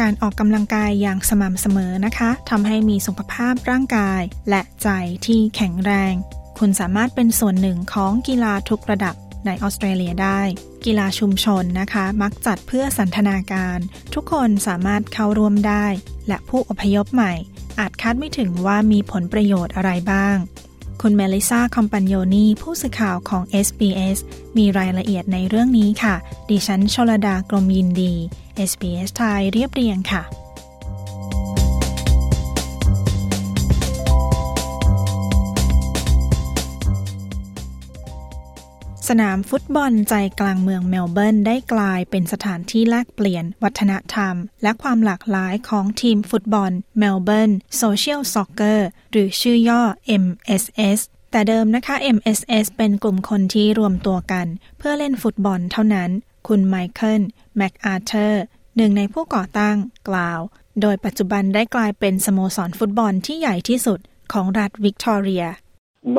การออกกำลังกายอย่างสม่ำเสมอนะคะทำให้มีสุขภาพร่างกาย และใจที่แข็งแรง คุณสามารถเป็นส่วนหนึ่งของกีฬาทุกระดับในออสเตรเลียได้ กีฬาชุมชนนะคะ มักจัดเพื่อสันทนาการ ทุกคนสามารถเข้าร่วมได้ และผู้อพยพใหม่ อาจคาดไม่ถึงว่ามีผลประโยชน์อะไรบ้าง คุณเมลิซาคอมปันโยนีผู้สื่อข่าวของ SBS มีรายละเอียดในเรื่องนี้ค่ะ ดิฉันชลดากรมยินดี SBS ไทยเรียบเรียงค่ะ สนามฟุตบอลใจกลางเมืองเมลเบิร์นได้กลายเป็นสถานที่แลกเปลี่ยน วัฒนธรรม และความหลากหลายของทีมฟุตบอล Melbourne Social Soccer หรือชื่อย่อ MSS แต่เดิมนะคะ MSS เป็นกลุ่มคนที่รวมตัวกัน เพื่อเล่นฟุตบอลเท่านั้น คุณไมเคิลแมคอาร์เธอร์หนึ่งในผู้ก่อตั้งกล่าว โดยปัจจุบันได้กลายเป็นสโมสรฟุตบอลที่ใหญ่ที่สุดของรัฐวิกตอเรีย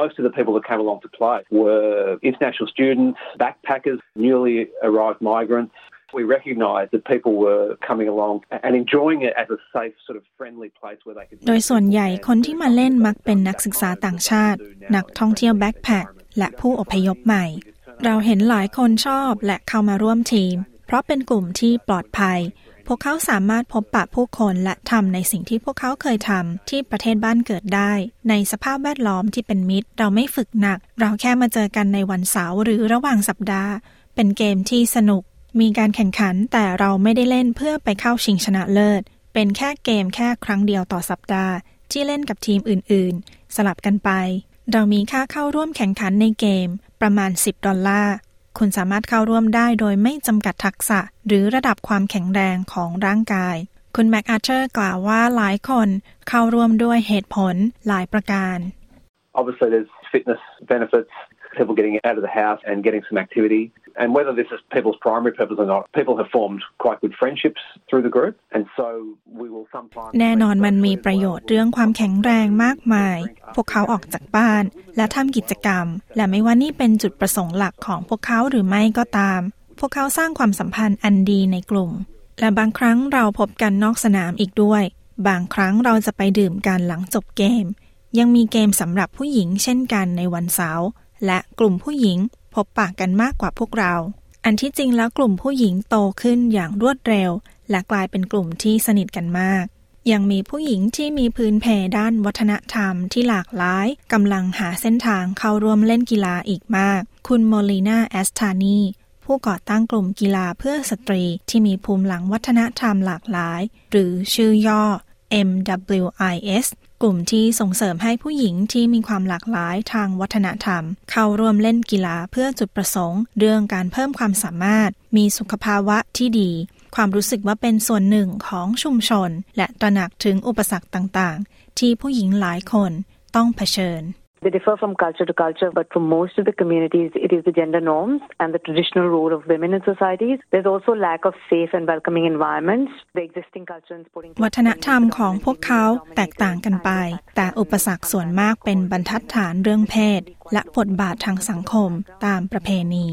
Most of the people that came along to play were international students, backpackers, newly arrived migrants. We recognised that people were coming along and enjoying it as a safe, sort of friendly place where they could. โดยส่วนใหญ่คนที่มาเล่นมักเป็นนักศึกษาต่างชาติ นักท่องเที่ยวแบ็คแพคและผู้อพยพใหม่ เราเห็นหลายคนชอบและเข้ามาร่วมทีม เพราะเป็นกลุ่มที่ปลอดภัย พวกเขาสามารถพบปะผู้คนและทำในสิ่งที่พวกเขาเคยทำที่ประเทศบ้านเกิดได้ ในสภาพแวดล้อมที่เป็นมิตร เราไม่ฝึกหนัก เราแค่มาเจอกันในวันเสาร์หรือระหว่างสัปดาห์ เป็นเกมที่สนุก มีการแข่งขันแต่เราไม่ได้เล่นเพื่อไปเข้าชิงชนะเลิศ เป็นแค่เกมแค่ครั้งเดียวต่อสัปดาห์ ที่เล่นกับทีมอื่น ๆ สลับกันไป เรามีค่าเข้าร่วมแข่งขันในเกมประมาณ 10 ดอลลาร์ คุณสามารถเข้าร่วมได้โดยไม่จำกัดทักษะ หรือระดับความแข็งแรงของร่างกาย คุณแม็กอาเชอร์กล่าวว่าหลายคนเข้าร่วมด้วยเหตุผลหลายประการ Obviously, there's fitness benefits, people getting out of the house and getting some activity. And whether this is people's primary purpose or not, people have formed quite good friendships through the group. And so we will sometimes. แน่นอนมันมีประโยชน์เรื่องความแข็งแรงมากมาย พวกเขาออกจากบ้าน และทำกิจกรรม และไม่ว่านี่เป็นจุดประสงค์หลักของพวกเขาหรือไม่ก็ตาม พวกเขาสร้างความสัมพันธ์อันดีในกลุ่ม และบางครั้งเราพบกันนอกสนามอีกด้วย บางครั้งเราจะไปดื่มกันหลังจบเกม ยังมีเกมสำหรับผู้หญิงเช่นกันในวันเสาร์ และกลุ่มผู้หญิงพบปะกันมากกว่าพวกเรา อันที่จริงแล้วกลุ่มผู้หญิงโตขึ้นอย่างรวดเร็ว และกลายเป็นกลุ่มที่สนิทกันมาก ยังมีผู้หญิงที่มีพื้นเพด้านวัฒนธรรมที่หลากหลายกำลังหาเส้นทางเข้าร่วมเล่นกีฬาอีกมาก คุณโมลีนาแอสทานีผู้ก่อตั้งกลุ่มกีฬาเพื่อสตรีที่มีภูมิหลังวัฒนธรรมหลากหลาย หรือชื่อย่อ MWIS กลุ่มที่ส่งเสริมให้ผู้หญิงที่มีความหลากหลายทางวัฒนธรรม เข้าร่วมเล่นกีฬาเพื่อจุดประสงค์ เรื่องการเพิ่มความสามารถ มีสุขภาวะที่ดี ความรู้สึกว่าเป็นส่วนหนึ่งของชุมชน และตระหนักถึงอุปสรรคต่างๆ ที่ผู้หญิงหลายคนต้องเผชิญ They differ from culture to culture, but for most of the communities, it is the gender norms and the traditional role of women in societies. There's also lack of safe and welcoming environments. The existing culture in sporting วัฒนธรรมของพวกเขาแตกต่างกันไป แต่อุปสรรคส่วนมากเป็นบรรทัดฐานเรื่องเพศ และบทบาททางสังคมตามประเพณี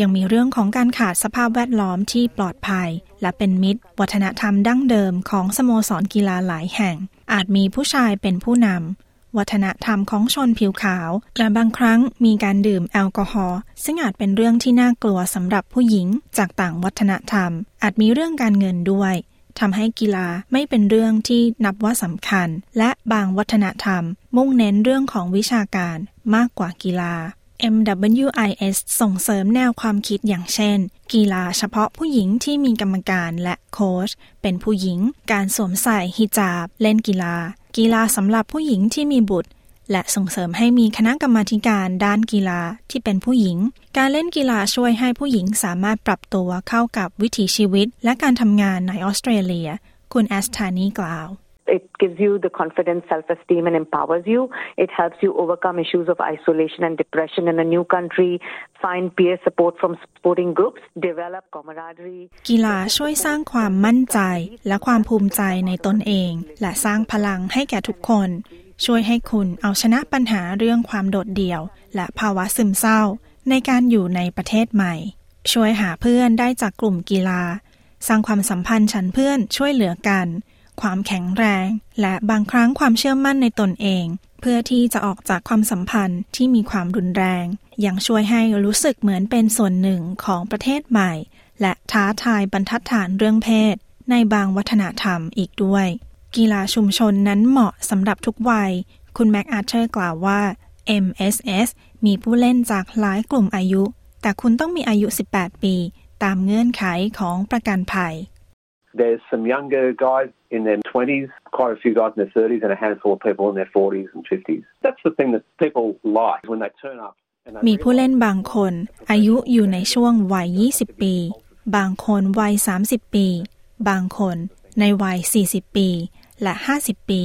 ยังมีเรื่องของการขาดสภาพแวดล้อมที่ปลอดภัย และเป็นมิตร วัฒนธรรมดั้งเดิมของสโมสรกีฬาหลายแห่ง อาจมีผู้ชายเป็นผู้นำ วัฒนธรรมของชนผิวขาว และบางครั้งมีการดื่มแอลกอฮอล์ซึ่งอาจเป็นเรื่องที่น่ากลัวสำหรับผู้หญิงจากต่างวัฒนธรรม อาจมีเรื่องการเงินด้วยทำให้กีฬาไม่เป็นเรื่องที่นับว่าสำคัญ และบางวัฒนธรรม มุ่งเน้นเรื่องของวิชาการมากกว่ากีฬา MWIS ส่งเสริมแนวความคิดอย่างเช่น กีฬาเฉพาะผู้หญิงที่มีกรรมการและโค้ชเป็นผู้หญิง การสวมใส่ฮิจาบ เล่นกีฬา กีฬาสำหรับผู้หญิงที่มีบุตร และส่งเสริมให้มีคณะกรรมาการด้านกีฬาที่เป็นผู้หญิง การเล่นกีฬาช่วยให้ผู้หญิงสามารถปรับตัวเข้ากับวิถีชีวิต และการทำงานในออสเตรเลีย คุณแอสทานีกล่าว It gives you the confidence, self-esteem, and empowers you. It helps you overcome issues of isolation and depression in a new country, find peer support from sporting groups, develop camaraderie. กีฬาช่วยสร้างความมั่นใจและความภูมิใจในตนเอง และสร้างพลังให้แก่ทุกคน ช่วยให้คุณเอาชนะปัญหาเรื่องความโดดเดี่ยว และภาวะซึมเศร้า ในการอยู่ในประเทศใหม่ ช่วยหาเพื่อนได้จากกลุ่มกีฬา สร้างความสัมพันธ์ฉันเพื่อนช่วยเหลือกัน ความแข็งแรง และบางครั้งความเชื่อมั่นในตนเอง เพื่อที่จะออกจากความสัมพันธ์ที่มีความรุนแรง ยังช่วยให้รู้สึกเหมือนเป็นส่วนหนึ่งของประเทศใหม่ และท้าทายบรรทัดฐานเรื่องเพศ ในบางวัฒนธรรมอีกด้วย กีฬาชุมชนนั้นเหมาะสำหรับทุกวัย คุณแม็กอาร์เธอร์กล่าวว่า MSS มีผู้เล่นจากหลายกลุ่มอายุ แต่คุณต้องมีอายุ 18 ปี ตามเงื่อนไขของประกันภัย There's some younger guys in their 20s, quite a few guys in their 30s, and a handful of people in their 40s and 50s. That's the thing that people like when they turn up. มีผู้เล่นบางคนอายุอยู่ในช่วงวัย 20 ปี บางคนวัย 30 ปี บางคนในวัย 40 ปี และ 50 ปี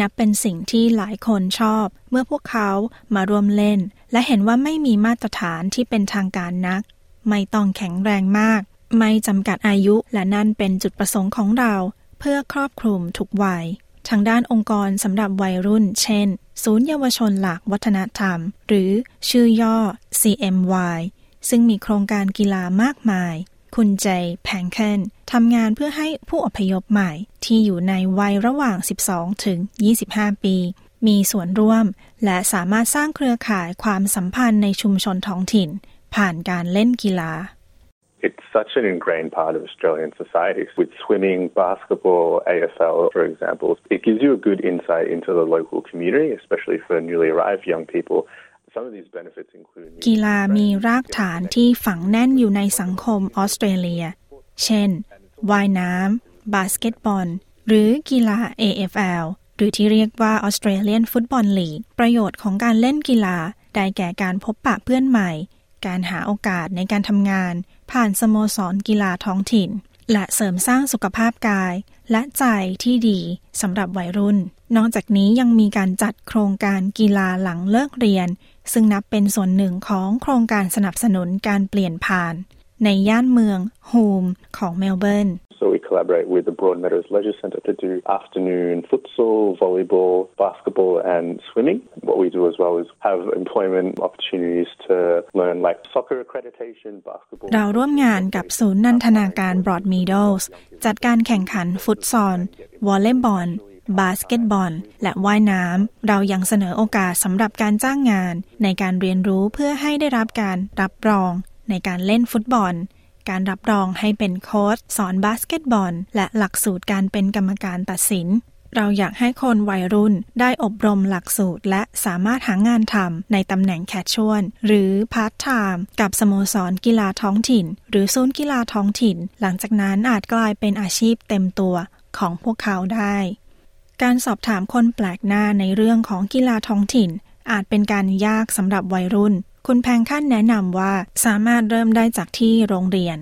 นับเป็นสิ่งที่หลายคนชอบ เมื่อพวกเขามาร่วมเล่น และเห็นว่าไม่มีมาตรฐานที่เป็นทางการนัก ไม่ต้องแข็งแรงมาก ไม่จำกัดอายุและนั่นเป็นจุดประสงค์ของเรา เพื่อครอบคลุมทุกวัย ทางด้านองค์กรสำหรับวัยรุ่น เช่น ศูนย์เยาวชนหลักวัฒนธรรม หรือชื่อย่อ CMY ซึ่งมีโครงการกีฬามากมาย คุณเจแพงเคนทำงานเพื่อให้ผู้อพยพใหม่ที่อยู่ในวัยระหว่าง 12 ถึง 25 ปี มีส่วนร่วม และสามารถสร้างเครือข่ายความสัมพันธ์ในชุมชนท้องถิ่น ผ่านการเล่นกีฬา It's such an ingrained part of Australian society. With swimming, basketball, AFL, for example, it gives you a good insight into the local community, especially for newly arrived young people. Some of these benefits include กีฬามีรากฐานที่ฝังแน่นอยู่ในสังคมออสเตรเลีย เช่น ว่ายน้ำ บาสเกตบอล หรือกีฬา AFL หรือที่เรียกว่า Australian Football League ประโยชน์ของการเล่นกีฬาได้แก่การพบปะเพื่อนใหม่ การหาโอกาสในการทำงาน ผ่านสโมสรกีฬาท้องถิ่น และเสริมสร้างสุขภาพกาย และใจที่ดีสำหรับวัยรุ่น นอกจากนี้ยังมีการจัดโครงการกีฬาหลังเลิกเรียน ซึ่งนับเป็นส่วนหนึ่งของโครงการสนับสนุนการเปลี่ยนผ่าน ในย่านเมืองโฮมของเมลเบิร์น So we collaborate with the Broadmeadows Leisure Centre to do afternoon futsal, volleyball, basketball and swimming. What we do as well is have employment opportunities to learn like soccer accreditation, basketball. เราร่วมงานกับศูนย์นันทนาการ Broadmeadows จัดการแข่งขันฟุตซอลวอลเลย์บอลบาสเกตบอล และว่ายน้ำ เรายังเสนอโอกาสสำหรับการจ้างงาน ในการเรียนรู้เพื่อให้ได้รับการรับรองในการเล่นฟุตบอล การรับรองให้เป็นโค้ชสอนบาสเกตบอล และหลักสูตรการเป็นกรรมการตัดสิน เราอยากให้คนวัยรุ่นได้อบรมหลักสูตร และสามารถหางานทำในตำแหน่ง casual หรือพาร์ทไทม์กับสโมสรกีฬาท้องถิ่น หรือศูนย์กีฬาท้องถิ่น หลังจากนั้นอาจกลายเป็นอาชีพเต็มตัวของพวกเขาได้ การสอบถามคนแปลกหน้าในเรื่องของกีฬาท้องถิ่นอาจเป็นการยากสำหรับวัยรุ่น คุณแพงขั้นแนะนำว่าสามารถเริ่มได้จากที่โรงเรียน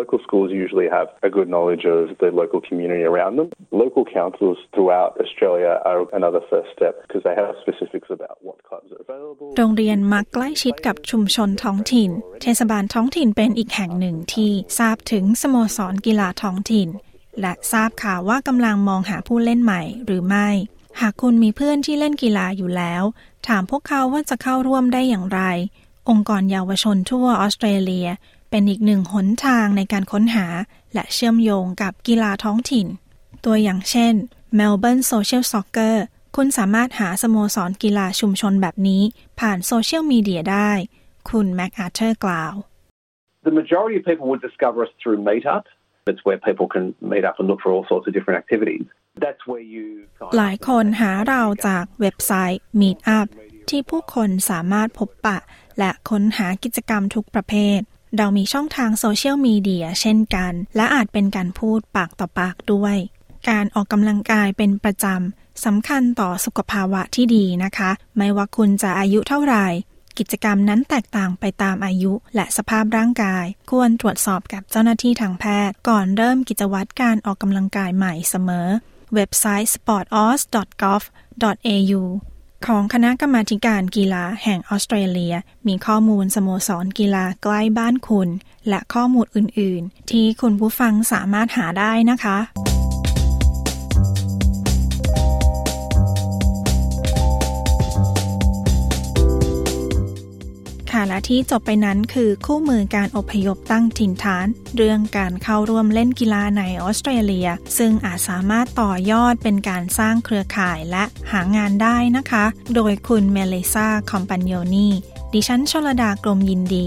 Local schools usually have a good knowledge of the local community around them. Local councils throughout Australia are another first step because they have specifics about what clubs are available. โรงเรียนมักใกล้ชิดกับชุมชนท้องถิ่น เทศบาลท้องถิ่นเป็นอีกแห่งหนึ่งที่ทราบถึงสโมสรกีฬาท้องถิ่น และทราบข่าวว่ากำลังมองหาผู้เล่นใหม่หรือไม่ หากคุณมีเพื่อนที่เล่นกีฬาอยู่แล้ว ถามพวกเขาว่าจะเข้าร่วมได้อย่างไร องค์กรเยาวชนทั่วออสเตรเลีย เป็นอีกหนึ่งหนทางในการค้นหา และเชื่อมโยงกับกีฬาท้องถิ่น ตัวอย่างเช่น Melbourne Social Soccer คุณสามารถหาสโมสรกีฬาชุมชนแบบนี้ ผ่านโซเชียลมีเดียได้ คุณแม็กอาร์เธอร์กล่าว The majority of people would discover us through Meetup. It's where people can meet up and look for all sorts of different activities. That's where you หลายคนหาเราจากเว็บไซต์ Meetup ที่ผู้คนสามารถพบปะ และค้นหากิจกรรมทุกประเภท เรามีช่องทางโซเชียลมีเดียเช่นกัน และอาจเป็นการพูดปากต่อปากด้วย การออกกำลังกายเป็นประจำสำคัญต่อสุขภาวะที่ดีนะคะ ไม่ว่าคุณจะอายุเท่าไหร่กิจกรรมนั้นแตกต่างไปตามอายุและสภาพร่างกาย ควรตรวจสอบกับเจ้าหน้าที่ทางแพทย์ ก่อนเริ่มกิจวัตรการออกกำลังกายใหม่เสมอ เว็บไซต์ sportos.gov.au ของคณะกรรมาการกีฬาแห่งออสเตรเลีย มีข้อมูลสโมสรกีฬาใกล้บ้านคุณ และข้อมูลอื่น ๆ ที่คุณผู้ฟังสามารถหาได้นะคะ ค่ะและที่จบไปนั้นคือคู่มือการอพยพตั้งถิ่นฐาน เรื่องการเข้าร่วมเล่นกีฬาในออสเตรเลีย ซึ่งอาจสามารถต่อยอดเป็นการสร้างเครือข่ายและหางานได้นะคะ โดยคุณเมเลซาคอมปานโยนีดิฉันชลดากรมยินดี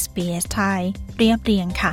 SBS ไทย เรียบเรียงค่ะ